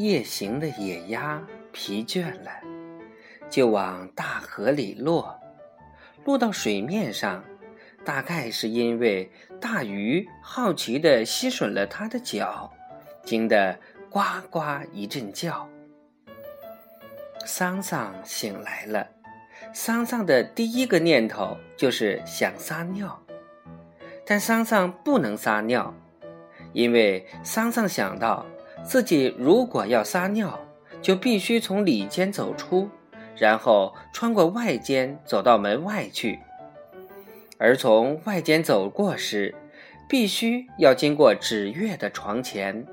夜行的野鸭疲倦了，就往大河里落。落到水面上，大概是因为大鱼好奇地吸吮了它的脚，惊得呱呱一阵叫。桑桑醒来了，桑桑的第一个念头就是想撒尿，但桑桑不能撒尿，因为桑桑想到自己如果要撒尿，就必须从里间走出，然后穿过外间走到门外去，而从外间走过时，必须要经过纸月的床前。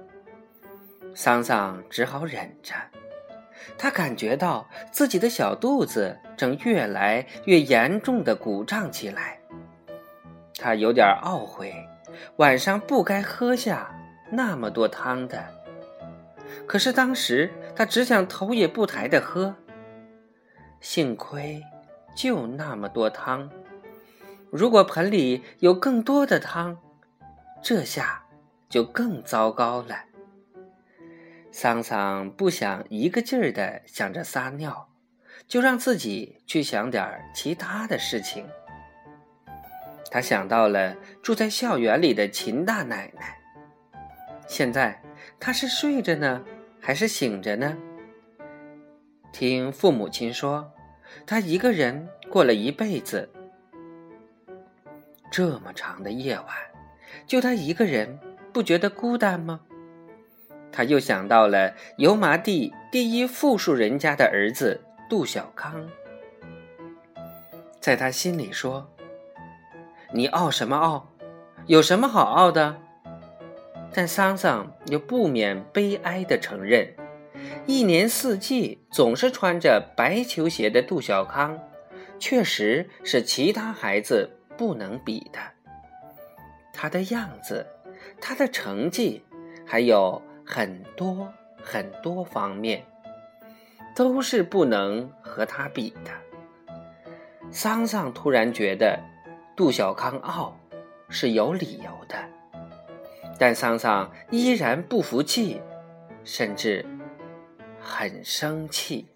桑桑只好忍着。他感觉到自己的小肚子正越来越严重的鼓胀起来，他有点懊悔，晚上不该喝下那么多汤的。可是当时他只想头也不抬的喝。幸亏就那么多汤，如果盆里有更多的汤，这下就更糟糕了。桑桑不想一个劲儿的想着撒尿，就让自己去想点其他的事情。他想到了住在校园里的秦大奶奶。现在他是睡着呢，还是醒着呢？听父母亲说，他一个人过了一辈子。这么长的夜晚，就他一个人，不觉得孤单吗？他又想到了油麻地第一富庶人家的儿子杜小康，在他心里说：“你傲什么傲？有什么好傲的？”但桑桑又不免悲哀的承认，一年四季总是穿着白球鞋的杜小康，确实是其他孩子不能比的。他的样子，他的成绩，还有……很多很多方面，都是不能和他比的。桑桑突然觉得杜小康傲是有理由的，但桑桑依然不服气，甚至很生气。